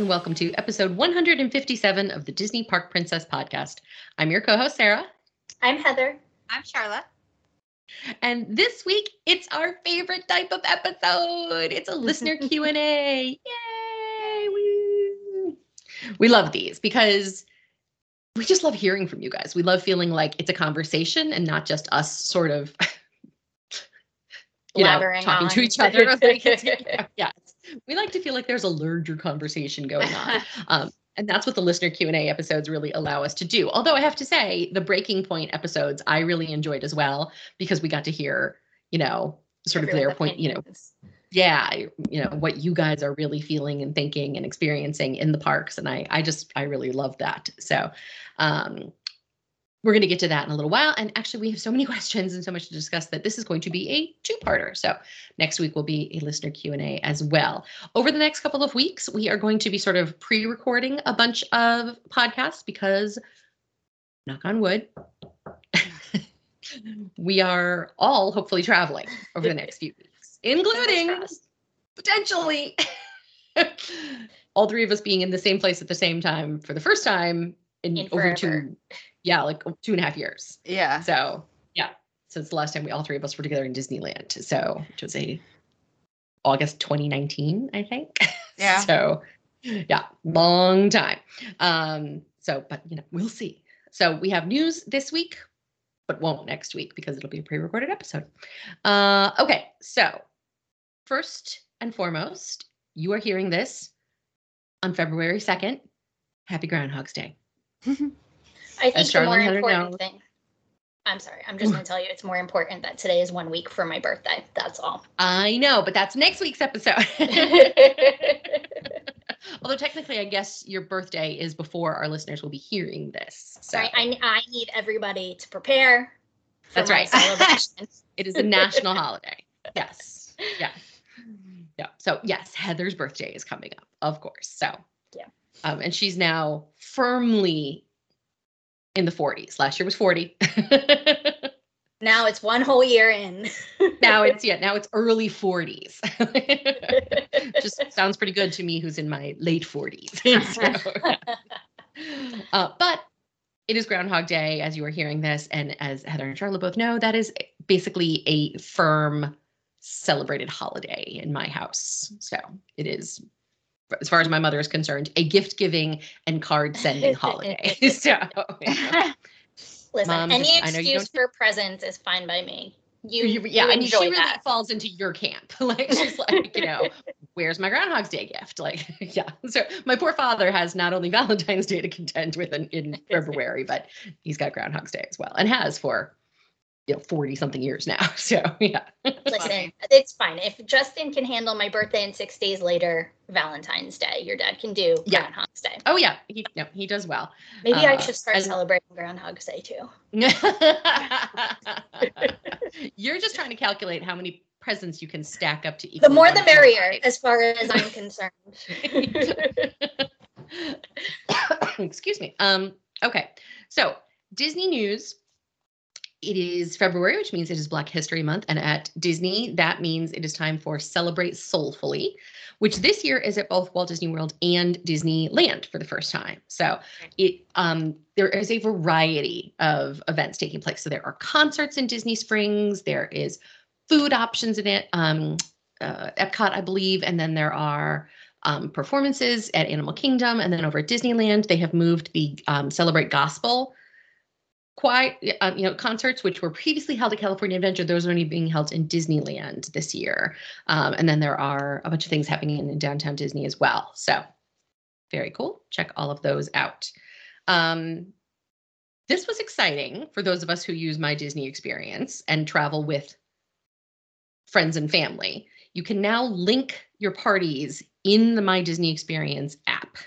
Hello, and welcome to episode 157 of the Disney Park Princess podcast. I'm your co host, Sara. I'm Heather. I'm Sharla. And this week, it's our favorite type of episode. It's a listener Q&A. Yay! Woo. We love these because we just love hearing from you guys. We love feeling like it's a conversation and not just us sort of you know, Blabbering talking to each other. Like it's, yes, we like to feel like there's a larger conversation going on, um, and that's what the listener Q and A episodes really allow us to do. Although I have to say, the breaking point episodes I really enjoyed as well because we got to hear, you know, sort of their point, you know, yeah, you know what you guys are really feeling and thinking and experiencing in the parks, and I I just I really love that. So. um we're going to get to that in a little while. And actually, we have so many questions and so much to discuss that this is going to be a two-parter. So next week will be a listener Q&A as well. Over the next couple of weeks, we are going to be sort of pre-recording a bunch of podcasts because, knock on wood, we are all hopefully traveling over the next few weeks, including potentially all three of us being in the same place at the same time for the first time in, In over two, yeah, like two and a half years. Yeah. So yeah, since the last time we all three of us were together in Disneyland. So which was a August 2019, I think. Yeah. so yeah, long time. Um, so but you know, we'll see. So we have news this week, but won't next week because it'll be a pre-recorded episode. Uh okay, so first and foremost, you are hearing this on February 2nd. Happy Groundhog's Day. I think the more important thing. I'm sorry. I'm just going to tell you it's more important that today is one week for my birthday. That's all. I know, but that's next week's episode. Although technically, I guess your birthday is before our listeners will be hearing this. So Sorry, I, I need everybody to prepare. For That's right. it is a national holiday. Yes. Yeah. Yeah. So yes, Heather's birthday is coming up, of course. So Yeah. Um, and she's now firmly in the 40s. Last year was 40. now it's one whole year in. now it's yeah, now it's early 40s. Just sounds pretty good to me who's in my late 40s. So, uh, but it is Groundhog Day as you are hearing this. And as Heather and Sharla both know, that is basically a firm celebrated holiday in my house. So it is, as far as my mother is concerned, a gift giving and card sending holiday. so yeah. Listen, Mom, any just- know excuse for presents is fine by me. You, You- you yeah, I mean, she really that. falls into your camp. like she's like, you know, where's my Groundhog's Day gift? Like, yeah. So my poor father has not only Valentine's Day to contend with in, in February, but he's got Groundhog's Day as well, and has for you know forty something years now. So yeah, Listen, it's fine. If Justin can handle my birthday and six days later, Valentine's Day, your dad can do Yeah. Groundhog's Day. oh yeah, he no, he does well. Maybe I Uh, should start and- celebrating Groundhog's Day too. You're just trying to calculate how many presents you can stack up to equal. The more the merrier, five. as far as I'm concerned. Excuse me. Um, okay. So Disney news. It is February, which means it is Black History Month. And at Disney, that means it is time for Celebrate Soulfully, which this year is at both Walt Disney World and Disneyland for the first time. So it um there is a variety of events taking place. So there are concerts in Disney Springs, there is food options in it, um, uh, Epcot, I believe, and then there are um, performances at Animal Kingdom, and then over at Disneyland, they have moved the um, Celebrate Gospel quite uh, you know concerts which were previously held at California Adventure. Those are only being held in Disneyland this year, um, and then there are a bunch of things happening in, in downtown Disney as well. So very cool. Check all of those out. Um, this was exciting for those of us who use my Disney experience and travel with friends and family. You can now link your parties in the My Disney Experience app.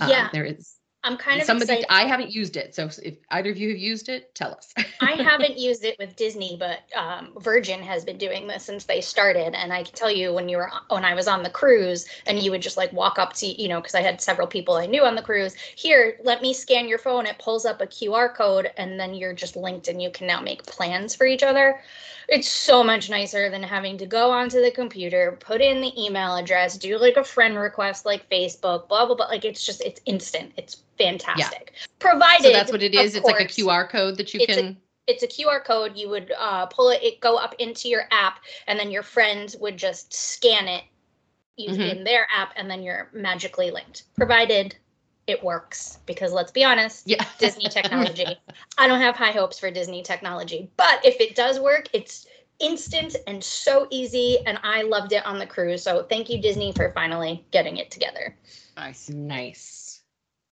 Um, Yeah, there is I'm kind of Somebody, excited. I haven't used it, so if either of you have used it, tell us. I haven't used it with Disney, but um, Virgin has been doing this since they started. And I can tell you when you were when I was on the cruise, and you would just like walk up to you know because I had several people I knew on the cruise. Here, let me scan your phone. It pulls up a QR code, and then you're just linked, and you can now make plans for each other. It's so much nicer than having to go onto the computer, put in the email address, do like a friend request like Facebook, blah blah blah. Like it's just it's instant. It's fantastic. Provided so that's what it is. It's like a QR code that you It's a- can. it's a QR code. You would uh, pull it, it go up into your app, and then your friends would just scan it Mhm. in their app, and then you're magically linked. Provided it works, because let's be honest, yeah. Disney technology. I don't have high hopes for Disney technology, but if it does work, it's instant and so easy, and I loved it on the cruise. So thank you, Disney, for finally getting it together. Nice. Nice.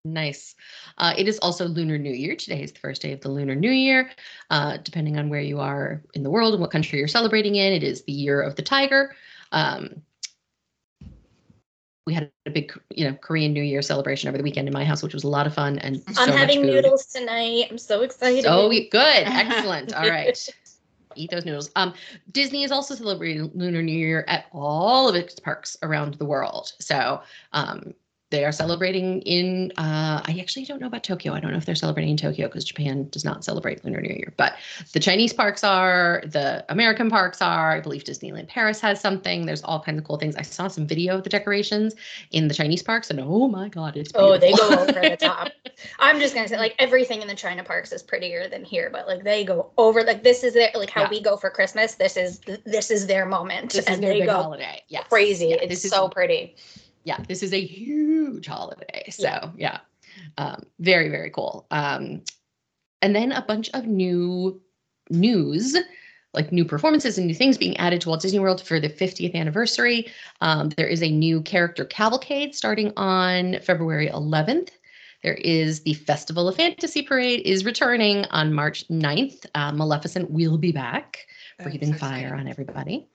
Nice. Uh, it is also Lunar New Year. Today is the first day of the Lunar New Year. Uh, depending on where you are in the world and what country you're celebrating in, it is the year of the tiger. Um, we had a big, you know, Korean New Year celebration over the weekend in my house, which was a lot of fun and so I'm having noodles tonight. I'm so excited. Oh, we- good. Excellent. All right. Eat those noodles. Um, Disney is also celebrating Lunar New Year at all of its parks around the world. So um, they are celebrating in, uh, I actually don't know about Tokyo. I don't know if they're celebrating in Tokyo because Japan does not celebrate Lunar New Year. But the Chinese parks are, the American parks are. I believe Disneyland Paris has something. There's all kinds of cool things. I saw some video of the decorations in the Chinese parks, and oh my God, it's Oh, they go over the top. I'm just gonna say, like everything in the China parks is prettier than here, but like they go over. Like this is their like how Yeah. we go for Christmas. This is this is their moment, this is and their they go holiday. Yes. crazy. Yeah, it's is so pretty. Yeah, this is a huge holiday. So yeah. Um, very very cool. Um, and then a bunch of new news, like new performances and new things being added to Walt Disney World for the 50th anniversary. Um, there is a new character cavalcade starting on February 11th. There is the Festival of Fantasy Parade is returning on March 9th. Uh, Maleficent will be back breathing so fire on everybody.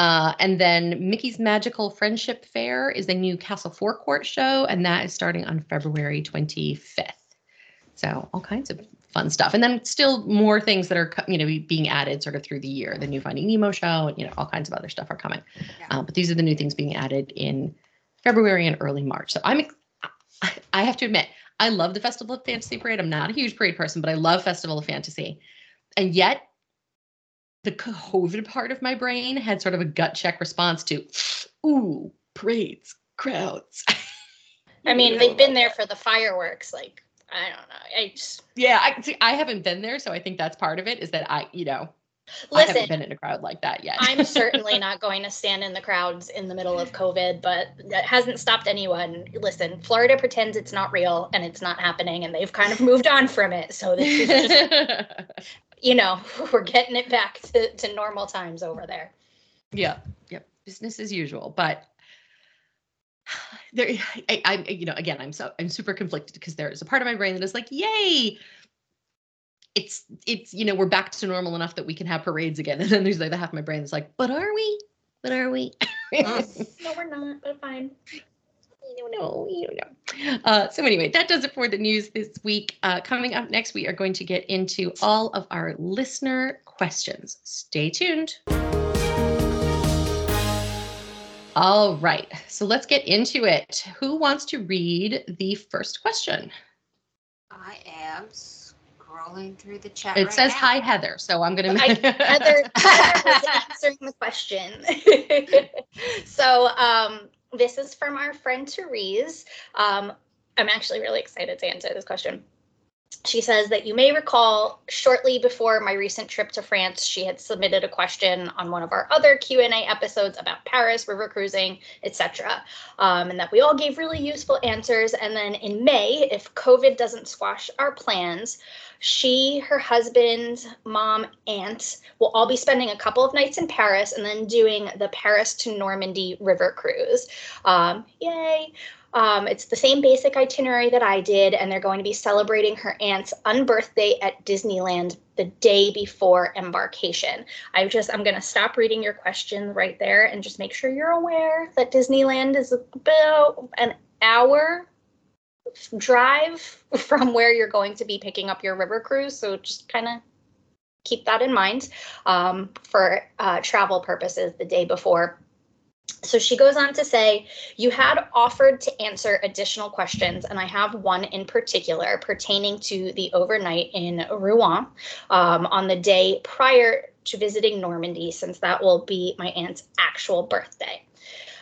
Uh, and then Mickey's Magical Friendship Fair is a new Castle Forecourt show, and that is starting on February 25th. So all kinds of fun stuff, and then still more things that are you know being added sort of through the year. The new Finding Nemo show, and you know all kinds of other stuff are coming. Yeah. Uh, but these are the new things being added in February and early March. So I'm I have to admit I love the Festival of Fantasy Parade. I'm not a huge parade person, but I love Festival of Fantasy, and yet the COVID part of my brain had sort of a gut check response to, ooh, parades, crowds. I mean, they've been there for the fireworks. Like I don't know. I just Yeah, I see. I haven't been there, so I think that's part of it. Is that I, you know, I haven't been in a crowd like that yet. I'm certainly not going to stand in the crowds in the middle of COVID, but that hasn't stopped anyone. Listen, Florida pretends it's not real and it's not happening, and they've kind of moved on from it. So this is just, you know, we're getting it back to, to normal times over there. yeah, yep, business as usual. But there, I, I, you know, again, I'm so I'm super conflicted because there is a part of my brain that is like, yay. It's it's you know we're back to normal enough that we can have parades again, and then there's like the half of my brain that's like, but are we? But are we? Mm. No, we're not, but fine. You don't know. You don't know. Uh, so anyway, that does it for the news this week. Uh, coming up next, we are going to get into all of our listener questions. Stay tuned. All right, so let's get into it. Who wants to read the first question? I am scrolling through the chat. It right says now. hi, Heather. So I'm gonna. I- Heather, Heather was answering the question. so um, this is from our friend Therese. Um, I'm actually really excited to answer this question. She says that you may recall shortly before my recent trip to France, she had submitted a question on one of our other Q&A episodes about Paris, river cruising, etc. Um, and that we all gave really useful answers. And then in May, if COVID doesn't squash our plans, she, her husband, mom, aunt will all be spending a couple of nights in Paris and then doing the Paris to Normandy river cruise. Um, yay! Um, it's the same basic itinerary that I did, and they're going to be celebrating her aunt's unbirthday at Disneyland the day before embarkation. I just I'm gonna stop reading your question right there and just make sure you're aware that Disneyland is about an hour drive from where you're going to be picking up your river cruise. So just kind of keep that in mind um, for uh, travel purposes the day before. So she goes on to say, You had offered to answer additional questions, and I have one in particular pertaining to the overnight in Rouen um, on the day prior to visiting Normandy, since that will be my aunt's actual birthday.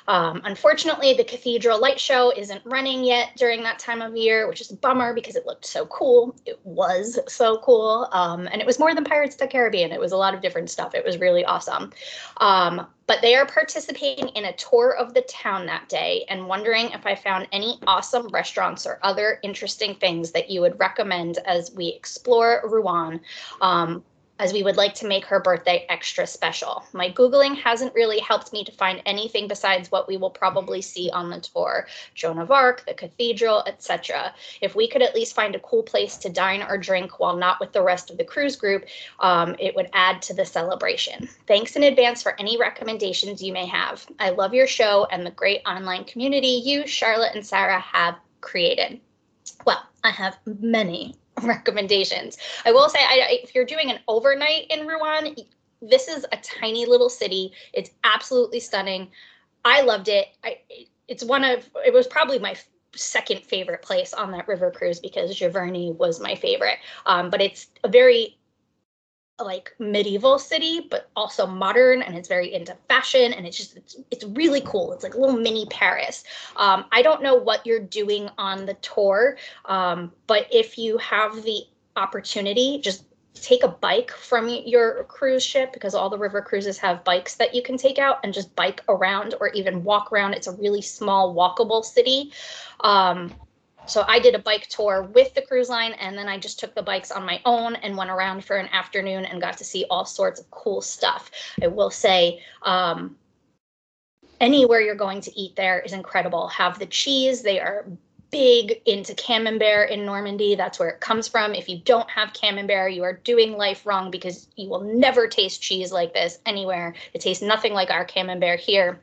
Um, unfortunately, the Cathedral Light Show isn't running yet during that time of year, which is a bummer because it looked so cool. It was so cool. Um, and it was more than Pirates of the Caribbean. It was a lot of different stuff. It was really awesome. Um, but they are participating in a tour of the town that day and wondering if I found any awesome restaurants or other interesting things that you would recommend as we explore Rouen. Um, as we would like to make her birthday extra special. My Googling hasn't really helped me to find anything besides what we will probably see on the tour Joan of Arc, the cathedral, etc. If we could at least find a cool place to dine or drink while not with the rest of the cruise group, um, it would add to the celebration. Thanks in advance for any recommendations you may have. I love your show and the great online community you, Sharla, and Sara have created. Well, I have many recommendations. I will say, I, if you're doing an overnight in Rouen, this is a tiny little city. It's absolutely stunning. I loved it. I, it's one of, it was probably my second favorite place on that river cruise because Giverny was my favorite. Um, but it's a very like medieval city, but also modern, and it's very into fashion, and it's just it's, it's really cool. It's like a little mini Paris. Um, I don't know what you're doing on the tour, um, but if you have the opportunity, just take a bike from your cruise ship because all the river cruises have bikes that you can take out and just bike around or even walk around. It's a really small walkable city. Um, so I did a bike tour with the cruise line and then I just took the bikes on my own and went around for an afternoon and got to see all sorts of cool stuff. I will say, um, anywhere you're going to eat there is incredible. Have the cheese, they are big into camembert in Normandy. That's where it comes from. If you don't have camembert, you are doing life wrong because you will never taste cheese like this anywhere. It tastes nothing like our camembert here.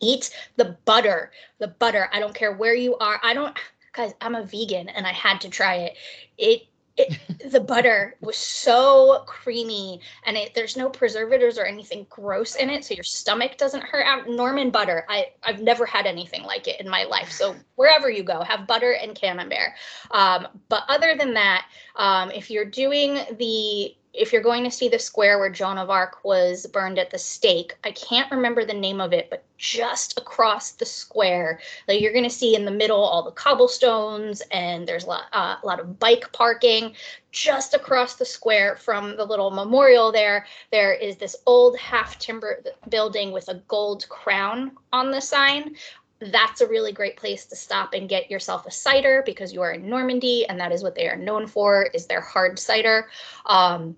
Eat the butter. The butter. I don't care where you are. I don't guys, I'm a vegan and I had to try it. It it, the butter was so creamy and it, there's no preservatives or anything gross in it so your stomach doesn't hurt Out. Norman butter. I, i've never had anything like it in my life so wherever you go have butter and camembert. Um, but other than that um, if you're doing the if you're going to see the square where Joan of Arc was burned at the stake, I can't remember the name of it, but just across the square, like you're going to see in the middle all the cobblestones and there's a lot, uh, a lot of bike parking. Just across the square from the little memorial there, there is this old half timber building with a gold crown on the sign that's a really great place to stop and get yourself a cider because you are in Normandy and that is what they are known for is their hard cider. Um,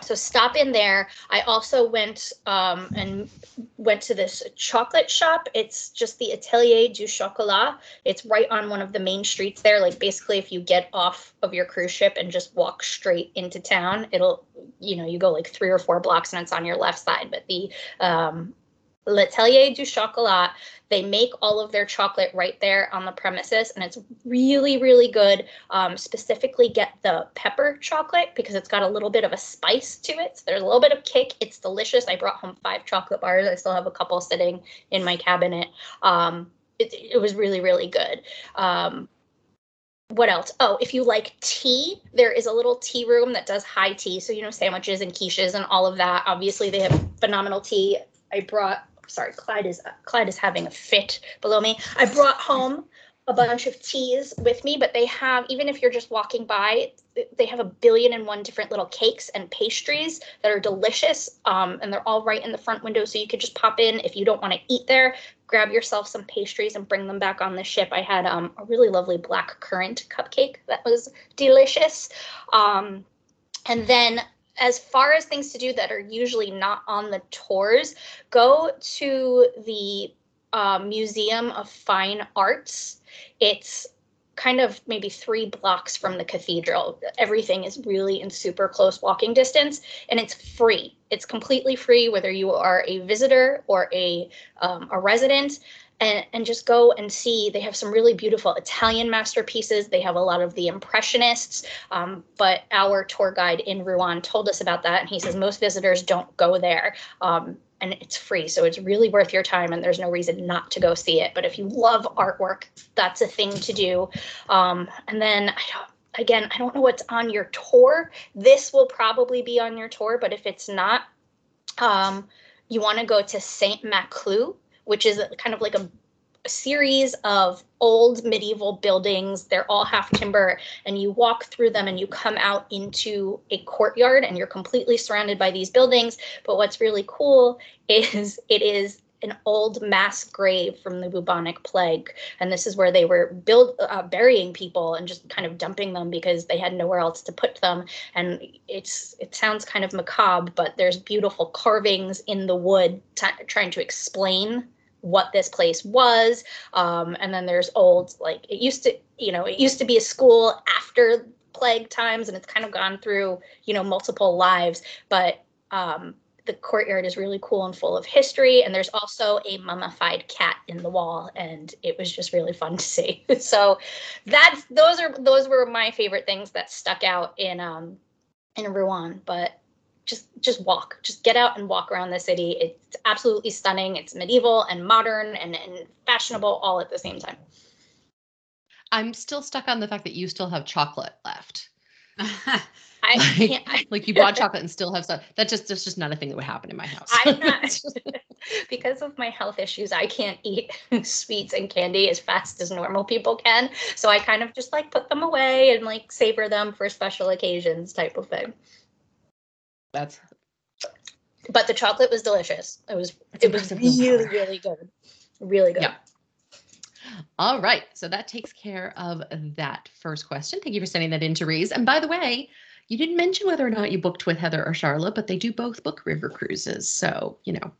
so stop in there. I also went um, and went to this chocolate shop. It's just the Atelier du Chocolat. It's right on one of the main streets there. Like basically, if you get off of your cruise ship and just walk straight into town, it'll, you know, you go like three or four blocks and it's on your left side. But the um, L'Atelier du Chocolat. They make all of their chocolate right there on the premises, and it's really, really good. Um, specifically, get the pepper chocolate because it's got a little bit of a spice to it. So there's a little bit of kick. It's delicious. I brought home five chocolate bars. I still have a couple sitting in my cabinet. Um, it, it was really, really good. Um, what else? Oh, if you like tea, there is a little tea room that does high tea. So, you know, sandwiches and quiches and all of that. Obviously, they have phenomenal tea. I brought sorry, Clyde is Clyde is having a fit below me. I brought home a bunch of teas with me, but they have even if you're just walking by, they have a billion and one different little cakes and pastries that are delicious, um, and they're all right in the front window, so you could just pop in if you don't want to eat there. Grab yourself some pastries and bring them back on the ship. I had um, a really lovely black currant cupcake that was delicious. Um, and then as far as things to do that are usually not on the tours, go to the uh, Museum of Fine Arts. It's kind of maybe three blocks from the cathedral. Everything is really in super close walking distance, and it's free. It's completely free, whether you are a visitor or a um, a resident and, and just go and see. They have some really beautiful Italian masterpieces. They have a lot of the Impressionists. Um, but our tour guide in Rouen told us about that. And he says most visitors don't go there. Um, and it's free. So it's really worth your time, and there's no reason not to go see it. But if you love artwork, that's a thing to do. Um, and then I again, I don't know what's on your tour. This will probably be on your tour, but if it's not, um, you want to go to Saint Maclou, which is kind of like a a series of old medieval buildings. They're all half timber, and you walk through them and you come out into a courtyard and you're completely surrounded by these buildings. But what's really cool is it is an old mass grave from the bubonic plague and this is where they were build uh, burying people and just kind of dumping them because they had nowhere else to put them and it's it sounds kind of macabre but there's beautiful carvings in the wood t- trying to explain what this place was. Um, and then there's old, like it used to, you know, it used to be a school after plague times and it's kind of gone through, you know, multiple lives. But um, the courtyard is really cool and full of history. And there's also a mummified cat in the wall. And it was just really fun to see. so that's, those are, those were my favorite things that stuck out in, um, in Rouen. But just just walk just get out and walk around the city it's absolutely stunning it's medieval and modern and, and fashionable all at the same time I'm still stuck on the fact that you still have chocolate left. i Like- can't I, Like you bought chocolate and still have some. That just that's just not a thing that would happen in my house. i'm not because of my health issues i can't eat sweets and candy as fast as normal people can so i kind of just like put them away and like savor them for special occasions type of thing that's but the chocolate was delicious it was it was really really good really good Yeah. all right. So that takes care of that first question. Thank you for sending that in Therese. And by the way, you didn't mention whether or not you booked with Heather or Sharla, but they do both book river cruises. So you know,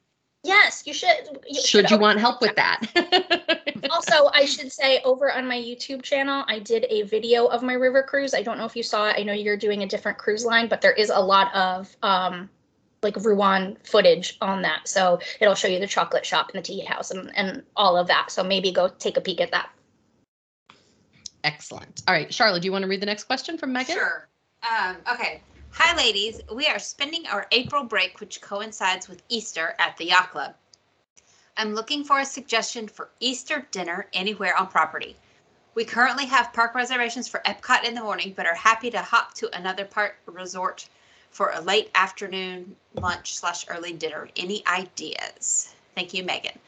yes you should should you want help with that? also, I should say over on my YouTube channel, I did a video of my river cruise. I don't know if you saw it. I know you're doing a different cruise line, but there is a lot of um, like Rouen footage on that. So it'll show you the chocolate shop and the tea house and, and all of that. So maybe go take a peek at that. Excellent. All right, Sharla, do you want to read the next question from Megan? Sure. Um, okay. Hi, ladies. We are spending our April break, which coincides with Easter, at the Yacht Club. I'm looking for a suggestion for Easter dinner anywhere on property. We currently have park reservations for Epcot in the morning, but are happy to hop to another park resort for a late afternoon lunch slash early dinner. Any ideas? Thank you, Megan.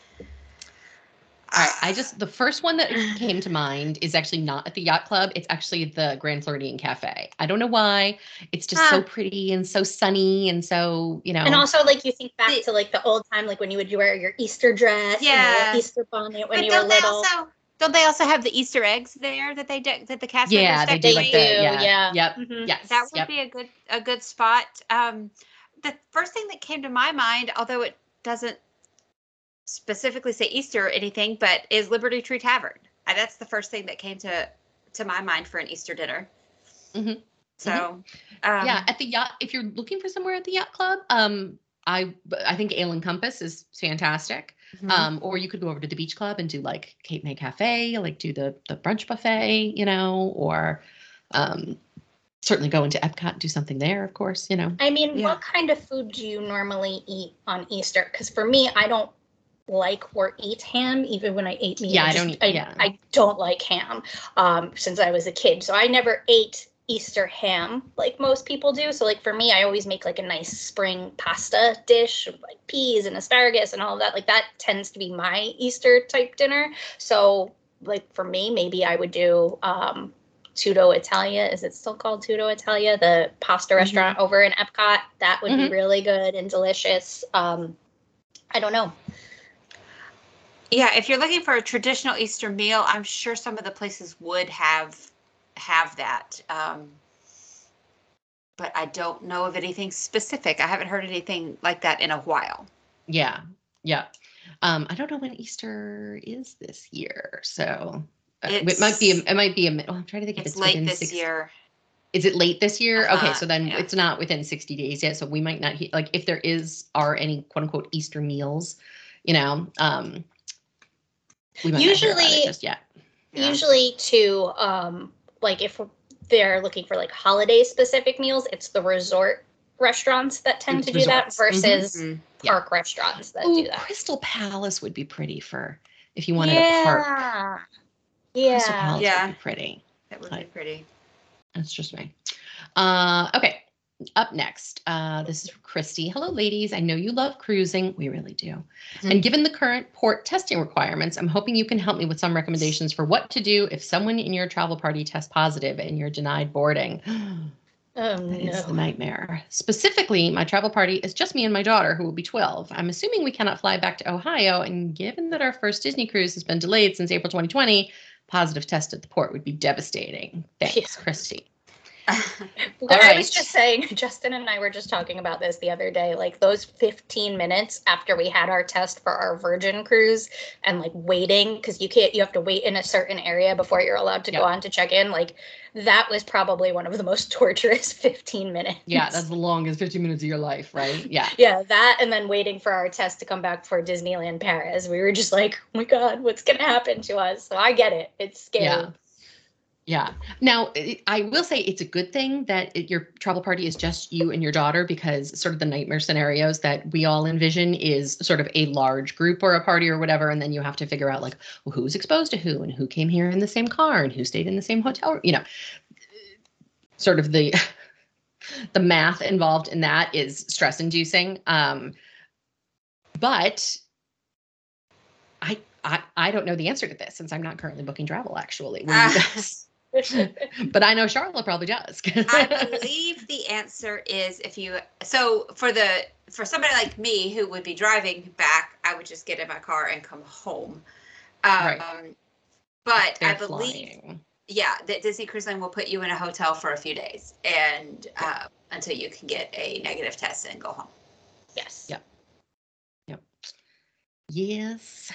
All right, I just the first one that came to mind is actually not at the yacht club. It's actually the Grand Floridian Cafe. I don't know why. It's just so Ah. pretty and so sunny and so you know. And also, like you think back to like the old time, like when you would wear your Easter dress, and Yeah. your Easter bonnet when but you were little. also don't they also have the Easter eggs there that they de- that the cast yeah, members they do like the yeah, yeah. yep, Mhm. yes, That would yep. be a good a good spot. Um, the first thing that came to my mind, although it doesn't specifically say Easter or anything, but is Liberty Tree Tavern. That's the first thing that came to to my mind for an Easter dinner. Mhm. So, um, yeah, at the yacht. If you're looking for somewhere at the yacht club, um, I I think Ale and Compass is fantastic. mhm. Um, or you could go over to the beach club and do like Cape May Cafe, like do the the brunch buffet, you know, or um, certainly go into Epcot and do something there, of course, you know. I mean, Yeah. what kind of food do you normally eat on Easter? Because for me, I don't like or eat ham, even when I ate meat. Yeah, I just- don't eat- I, yeah. I don't like ham um, since I was a kid, so I never ate Easter ham like most people do. So, like for me, I always make like a nice spring pasta dish, with, like peas and asparagus and all of that. Like that tends to be my Easter type dinner. So, like for me, maybe I would do. Um, Tutto Italia. Is it still called Tutto Italia? The pasta restaurant over in Epcot. That would Mhm. be really good and delicious. Um, I don't know. Yeah, if you're looking for a traditional Easter meal, I'm sure some of the places would have have that. Um, but I don't know of anything specific. I haven't heard anything like that in a while. Yeah, yeah. Um, I don't know when Easter is this year, so uh, it might be. A, it might be a. Oh, I'm trying to think if It's it's late this year. Is it late this year? Okay, Uh-huh, so then yeah. it's not within 60 days yet. So we might not like if there is are any quote unquote Easter meals, you know. Um, We might not hear about it Usually- just yet. Yeah. Usually, too, um, like if they're looking for like holiday specific meals, it's the resort restaurants that tend It's to do that resorts. Mhm. versus Mhm. Yeah. park restaurants that Ooh, do that. Crystal Palace would be pretty for if you wanted a park. Yeah. Crystal Palace Yeah. would be pretty. That would be pretty. That's just me. Uh, okay. Up next, uh, this is from Christy. Hello, ladies. I know you love cruising. We really do. Mhm. And given the current port testing requirements, I'm hoping you can help me with some recommendations for what to do if someone in your travel party tests positive and you're denied boarding. Oh That is the nightmare. Specifically, my travel party is just me and my daughter, who will be 12. I'm assuming we cannot fly back to Ohio, and given that our first Disney cruise has been delayed since April 2020, positive test at the port would be devastating. Thanks, Yeah. Christy. What I right. was just saying, Justin and I were just talking about this the other day. Like those 15 minutes after we had our test for our Virgin cruise and like waiting, because you can't, you have to wait in a certain area before you're allowed to go on to check in. Like that was probably one of the most torturous 15 minutes. Yeah, that's the longest 15 minutes of your life, right? Yeah. Yeah, that and then waiting for our test to come back for Disneyland Paris. We were just like, oh my God, what's going to happen to us? So I get it. It's scary. Yeah. Yeah. Now, I will say it's a good thing that it, your travel party is just you and your daughter because sort of the nightmare scenarios that we all envision is sort of a large group or a party or whatever. And then you have to figure out, like, well, who's exposed to who and who came here in the same car and who stayed in the same hotel, you know, sort of the. The math involved in that is stress inducing. Um, but I, I I don't know the answer to this since I'm not currently booking travel actually. What you guys- but I know Charlotte probably does. I believe the answer is if you so for the for somebody like me who would be driving back, I would just get in my car and come home. Um, Right. But I They're believe, flying. yeah, that Disney Cruise Line will put you in a hotel for a few days and uh, until you can get a negative test and go home. yes. Yep. Yep. Yes.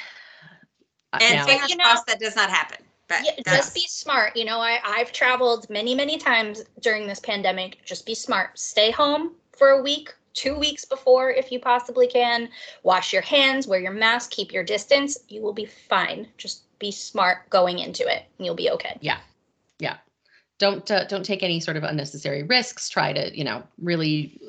Uh, And now- fingers you know- crossed that does not happen. But Yeah, just be smart. You know, I, I've traveled many, many times during this pandemic. Just be smart. Stay home for a week, two weeks before, if you possibly can. Wash your hands, wear your mask, keep your distance. You will be fine. Just be smart going into it, and you'll be okay. yeah. Yeah. Don't uh, don't take any sort of unnecessary risks. Try to you know really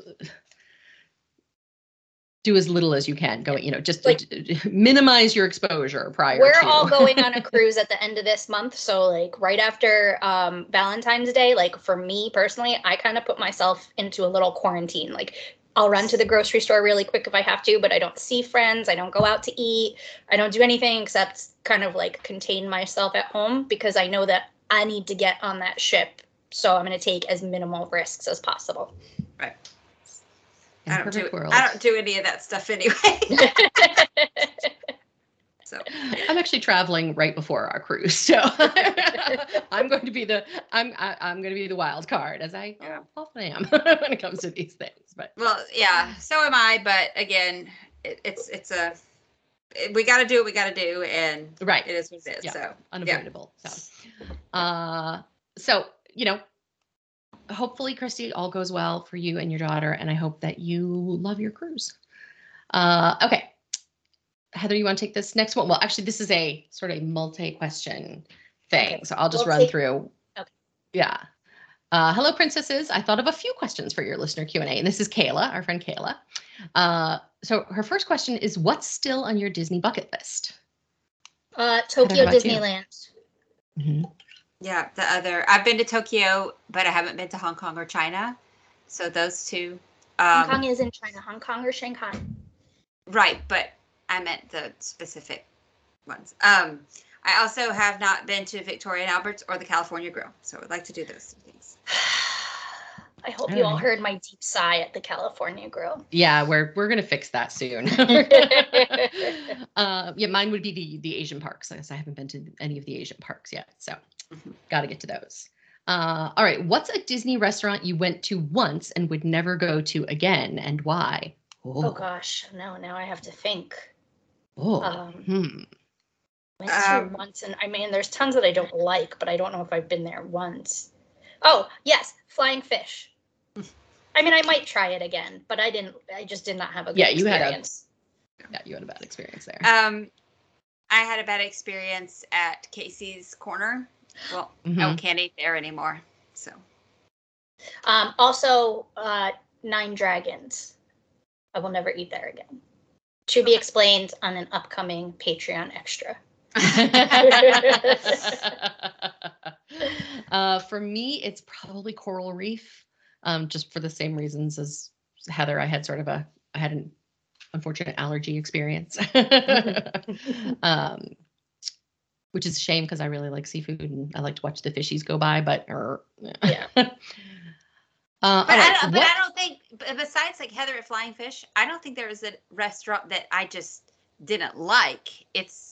do as little as you can. Go you know just Like- minimize your exposure prior. We're to. all going on a cruise at the end of this month, so like right after um, Valentine's Day, like for me personally, I kind of put myself into a little quarantine. Like I'll run to the grocery store really quick if I have to, but I don't see friends. I don't go out to eat. I don't do anything except kind of like contain myself at home because I know that I need to get on that ship. So I'm going to take as minimal risks as possible. right. In I a don't do world. I don't do any of that stuff anyway. so I'm actually traveling right before our cruise, so I'm going to be the I'm I, I'm going to be the wild card as I Yeah. often am when it comes to these things. But well, yeah, so am I, but again, it, it's it's a we got to do what we got to do and right, it is what it is. Yeah. So unavoidable. So, uh, so you know, hopefully, Christy, all goes well for you and your daughter, and I hope that you love your cruise. Uh, okay. Heather, you want to take this next one? Well, actually, this is a sort of multi-question thing, Okay. so I'll just We'll run take- through. Okay. Yeah. Uh, hello, princesses. I thought of a few questions for your listener Q and A, and this is Kayla, our friend Kayla. Uh, so her first question is, what's still on your Disney bucket list? Uh, Tokyo? Disneyland. Mhm. Yeah, the other I've been to Tokyo, but I haven't been to Hong Kong or China. So those two. Hong Um, Kong is in China. Hong Kong or Shanghai? Right, but I meant the specific ones. Um, I also have not been to Victoria and Albert's or the California Grill, so I would like to do those two things. I hope All you all right. heard my deep sigh at the California Grill. Yeah, we're we're gonna fix that soon. uh, yeah, mine would be the the Asian parks. I guess I haven't been to any of the Asian parks yet, so Mhm. got to get to those. Uh, all right, what's a Disney restaurant you went to once and would never go to again, and why? oh gosh, no, now I have to think. oh, Um, hmm. Went to Um, once, and I mean, there's tons that I don't like, but I don't know if I've been there once. Oh yes, Flying Fish. I mean, I might try it again, but I didn't. I just did not have a good Yeah, you had a- Yeah, you had a bad experience there. Um, I had a bad experience at Casey's Corner. Well, I Mhm. can't eat there anymore. So Um, also, uh, Nine Dragons. I will never eat there again. To be explained on an upcoming Patreon extra. uh, for me, it's probably Coral Reef, um, just for the same reasons as Heather. I had sort of a, I had an unfortunate allergy experience, um, which is a shame because I really like seafood and I like to watch the fishies go by. But er, Yeah. Uh, But, all I don't, but I don't think, besides like Heather at Flying Fish, I don't think there was a restaurant that I just didn't like. It's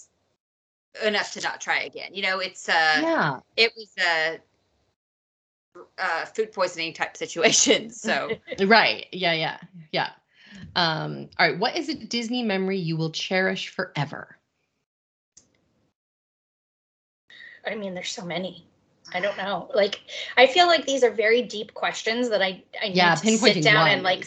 enough to not try again. You know, it's uh, yeah. it was a uh, food poisoning type situation. So Right. Yeah. Yeah. Yeah. Um, all right. What is a Disney memory you will cherish forever? I mean, there's so many. I don't know. Like, I feel like these are very deep questions that I I need Yeah, to sit down one and like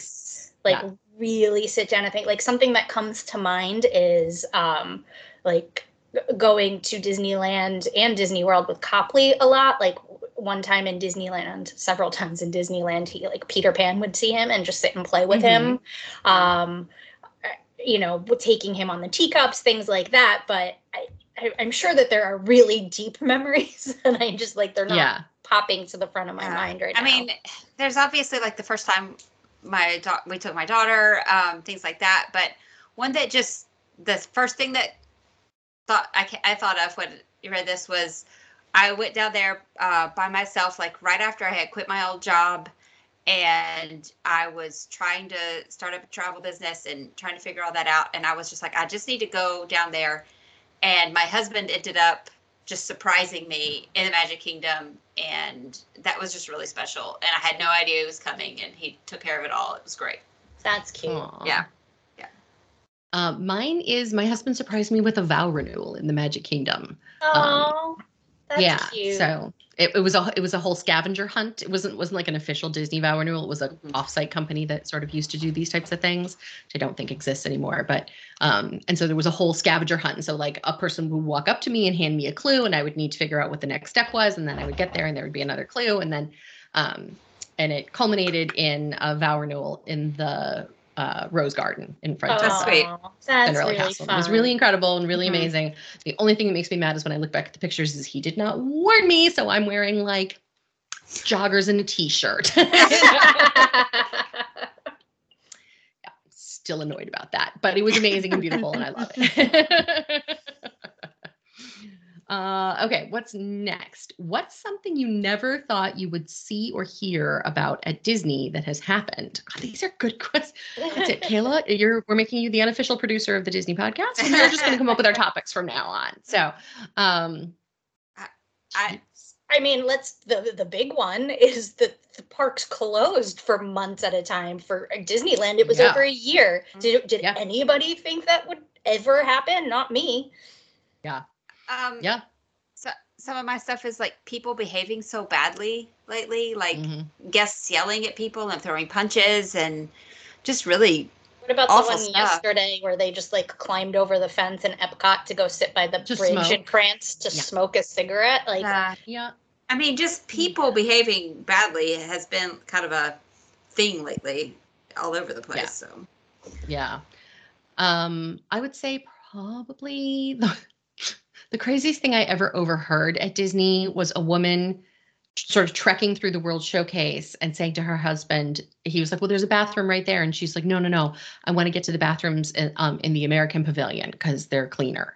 like yeah. really sit down and think. Like something that comes to mind is um like g- going to Disneyland and Disney World with Copley a lot. Like one time in Disneyland, several times in Disneyland, he like Peter Pan would see him and just sit and play with him. Um, uh, you know, taking him on the teacups, things like that. But I, I, I'm sure that there are really deep memories, and I just like they're not Yeah. popping to the front of my Yeah. mind right I now. I mean, there's obviously like the first time my da- we took my daughter, um, things like that. But one that just the first thing that thought I I thought of when you read this was I went down there uh, by myself, like right after I had quit my old job, and I was trying to start up a travel business and trying to figure all that out. And I was just like, I just need to go down there. And my husband ended up just surprising me in the Magic Kingdom, and that was just really special. And I had no idea he was coming, and he took care of it all. It was great. That's cute. Aw. Yeah. Uh, mine is my husband surprised me with a vow renewal in the Magic Kingdom. Oh, that's yeah. cute. So it, it was a it was a whole scavenger hunt. It wasn't wasn't like an official Disney vow renewal. It was a Mhm. offsite company that sort of used to do these types of things, which I don't think exists anymore. But um, and so there was a whole scavenger hunt. And so like a person would walk up to me and hand me a clue, and I would need to figure out what the next step was, and then I would get there, and there would be another clue, and then um, and it culminated in a vow renewal in the uh, Rose Garden in front That's of sweet. Aw, That's Cinderella really Castle. fun. It was really incredible and really Mhm. amazing. The only thing that makes me mad is when I look back at the pictures is he did not warn me, so I'm wearing like joggers and a t-shirt. Still annoyed about that, but it was amazing and beautiful, and I love it. uh, okay, what's next? What's something you never thought you would see or hear about at Disney that has happened? God, these are good questions. That's it, Kayla. You're we're making you the unofficial producer of the Disney podcast. We're just going to come up with our topics from now on. So, um, I I mean, let's the the big one is that the parks closed for months at a time. For Disneyland, it was Yeah. over a year. Did did Yeah. anybody think that would ever happen? Not me. Um yeah. So some of my stuff is like people behaving so badly lately, like mhm. guests yelling at people and throwing punches and just really What about Awful the one stuff. yesterday where they just like climbed over the fence in Epcot to go sit by the To bridge smoke. in France to Yeah. smoke a cigarette? Like, uh, Yeah. I mean just people behaving badly has been kind of a thing lately all over the place. Yeah. So Yeah. Um, I would say probably the, the craziest thing I ever overheard at Disney was a woman sort of trekking through the World Showcase and saying to her husband, he was like, "Well, there's a bathroom right there," and she's like, "No, no, no, I want to get to the bathrooms in, um, in the American Pavilion because they're cleaner."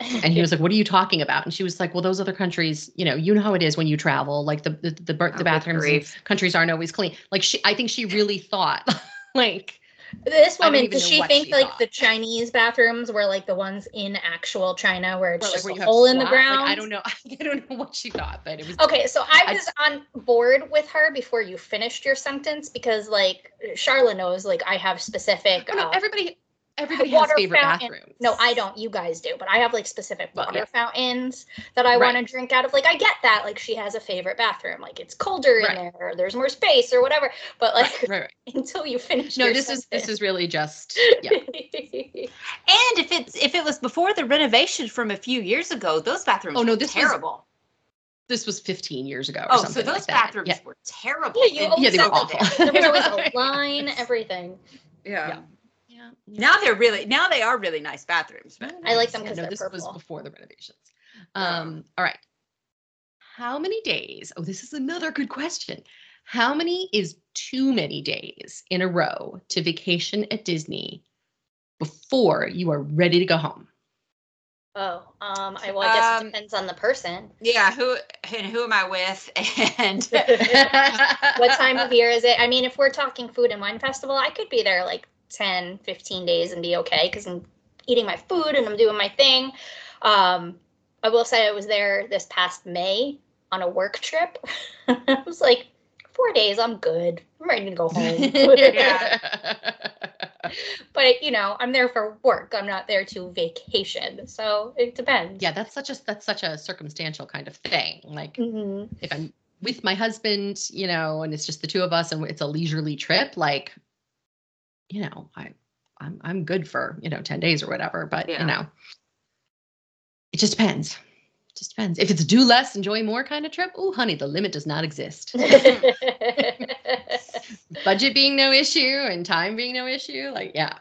And he was like, "What are you talking about?" And she was like, "Well, those other countries, you know, you know how it is when you travel. Like the the the, bir- Oh, the bathrooms countries aren't always clean. Like she, I think she really thought, like." This woman, does she think she like thought. the Chinese bathrooms were like the ones in actual China where it's Or, like, just where a hole in the SWAT? Like, ground? I don't know. I don't know what she thought, but it was Okay, so I I- was on board with her before you finished your sentence because, like, Sharla knows, like, I have specific. I mean, uh, everybody everybody has water favorite fountain- bathrooms. No, I don't. You guys do, but I have like specific Well, water yeah. fountains that I Right. want to drink out of. Like I get that, like she has a favorite bathroom, like it's colder Right. in there, or there's more space, or whatever. But like Right, right. until you finish. No, your this is this is really just yeah. And if it's if it was before the renovation from a few years ago, those bathrooms Oh, no, were this was terrible. This was 15 years ago. Or oh, so something those like that. bathrooms Yeah. were terrible. Yeah, you and always Yeah, they were awful. there. there was always a line, everything. Yeah. Yeah. Yeah. Now they're really now they are really nice bathrooms. But I like them Yeah, 'cause no, they're this was before the renovations. Um, all right. How many days? Oh, this is another good question. How many is too many days in a row to vacation at Disney before you are ready to go home? Oh, um, I well, I guess Um, it depends on the person. yeah, who and who am I with? And what time of year is it? I mean, if we're talking food and wine festival, I could be there like 10, 15 days and be okay because I'm eating my food and I'm doing my thing. Um, I will say I was there this past May on a work trip. I was like, four days, I'm good. I'm ready to go home. but you know, I'm there for work. I'm not there to vacation. So it depends. yeah, that's such a that's such a circumstantial kind of thing. Like Mhm. if I'm with my husband, you know, and it's just the two of us and it's a leisurely trip, like, you know, I I'm I'm good for, you know, 10 days or whatever. But Yeah. you know, it just depends. It just depends. If it's do less, enjoy more kind of trip, oh honey, the limit does not exist. Budget being no issue and time being no issue. Like, yeah.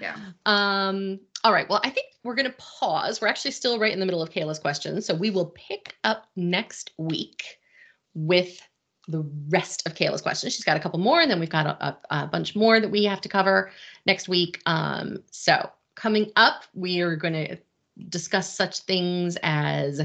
Yeah. Um, all right. Well, I think we're going to pause. We're actually still right in the middle of Kayla's questions. So we will pick up next week with the rest of Kayla's questions. She's got a couple more, and then we've got a, a, a bunch more that we have to cover next week. Um, so coming up, we are going to discuss such things as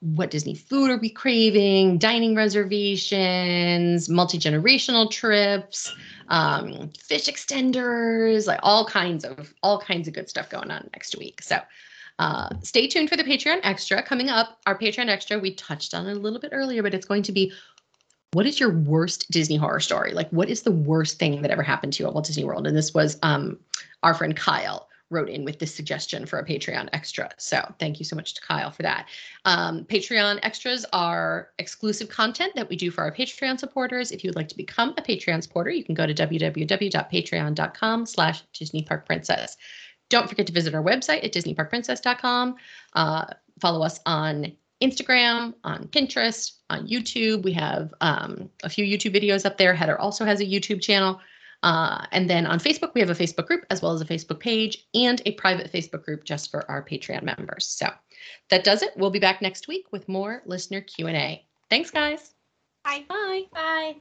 what Disney food are we craving, dining reservations, multi generational trips, um, fish extenders, like all kinds of all kinds of good stuff going on next week. So uh, stay tuned for the Patreon extra coming up. Our Patreon extra, we touched on it a little bit earlier, but it's going to be what is your worst Disney horror story? Like, what is the worst thing that ever happened to you at Walt Disney World? And this was um, our friend Kyle wrote in with this suggestion for a Patreon extra. So thank you so much to Kyle for that. Um, Patreon extras are exclusive content that we do for our Patreon supporters. If you would like to become a Patreon supporter, you can go to www.patreon.com slash Princess. Don't forget to visit our website at disneyparkprincess.com. Uh, follow us on Instagram, on Pinterest, on YouTube. We have um, a few YouTube videos up there. Heather also has a YouTube channel. Uh, and then on Facebook, we have a Facebook group as well as a Facebook page and a private Facebook group just for our Patreon members. So that does it. We'll be back next week with more listener Q&A. Thanks, guys. Bye. Bye. Bye.